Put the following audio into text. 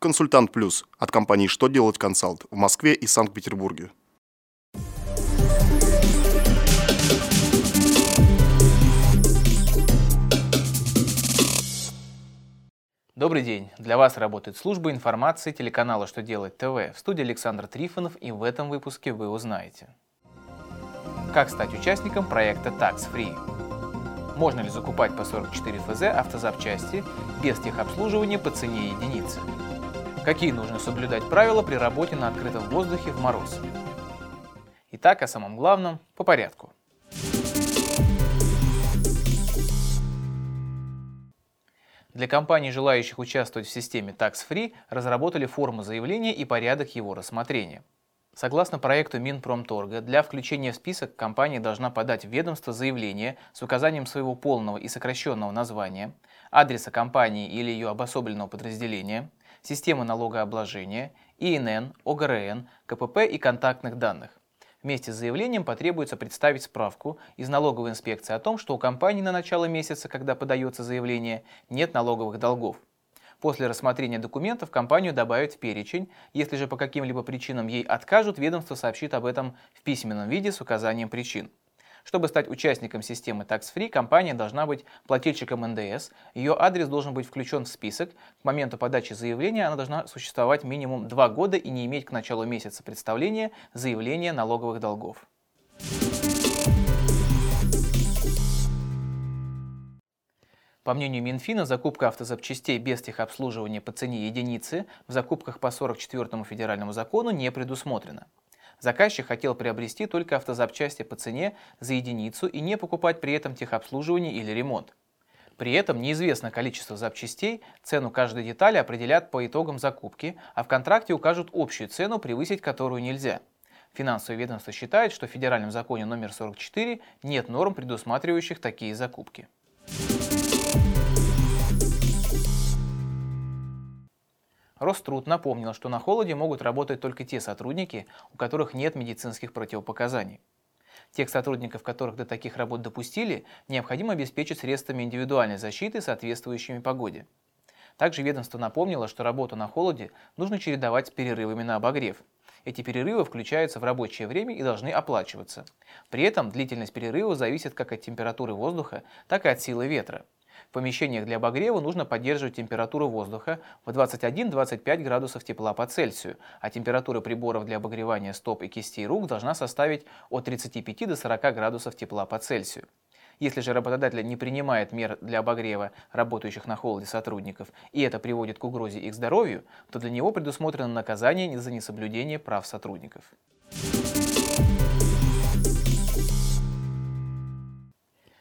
Консультант Плюс от компании «Что делать консалт» в Москве и Санкт-Петербурге. Добрый день! Для вас работает служба информации телеканала «Что делать ТВ» в студии Александр Трифонов и в этом выпуске вы узнаете Как стать участником проекта Tax Free Можно ли закупать по 44 ФЗ автозапчасти без техобслуживания по цене единицы? Какие нужно соблюдать правила при работе на открытом воздухе в мороз? Итак, о самом главном по порядку. Для компаний, желающих участвовать в системе Tax Free, разработали форму заявления и порядок его рассмотрения. Согласно проекту Минпромторга, для включения в список компания должна подать в ведомство заявление с указанием своего полного и сокращенного названия, адреса компании или ее обособленного подразделения, системы налогообложения, ИНН, ОГРН, КПП и контактных данных. Вместе с заявлением потребуется представить справку из налоговой инспекции о том, что у компании на начало месяца, когда подается заявление, нет налоговых долгов. После рассмотрения документов компанию добавят в перечень. Если же по каким-либо причинам ей откажут, ведомство сообщит об этом в письменном виде с указанием причин. Чтобы стать участником системы Tax Free, компания должна быть плательщиком НДС, ее адрес должен быть включен в список, к моменту подачи заявления она должна существовать минимум 2 года и не иметь к началу месяца представления заявления налоговых долгов. По мнению Минфина, закупка автозапчастей без техобслуживания по цене единицы в закупках по 44 федеральному закону не предусмотрена. Заказчик хотел приобрести только автозапчасти по цене за единицу и не покупать при этом техобслуживание или ремонт. При этом неизвестно количество запчастей, цену каждой детали определят по итогам закупки, а в контракте укажут общую цену, превысить которую нельзя. Финансовое ведомство считает, что в федеральном законе номер 44 нет норм, предусматривающих такие закупки. Роструд напомнил, что на холоде могут работать только те сотрудники, у которых нет медицинских противопоказаний. Тех сотрудников, которых до таких работ допустили, необходимо обеспечить средствами индивидуальной защиты, соответствующими погоде. Также ведомство напомнило, что работу на холоде нужно чередовать с перерывами на обогрев. Эти перерывы включаются в рабочее время и должны оплачиваться. При этом длительность перерыва зависит как от температуры воздуха, так и от силы ветра. В помещениях для обогрева нужно поддерживать температуру воздуха в 21-25 градусов тепла по Цельсию, а температура приборов для обогревания стоп и кистей рук должна составить от 35 до 40 градусов тепла по Цельсию. Если же работодатель не принимает мер для обогрева работающих на холоде сотрудников, и это приводит к угрозе их здоровью, то для него предусмотрено наказание за несоблюдение прав сотрудников.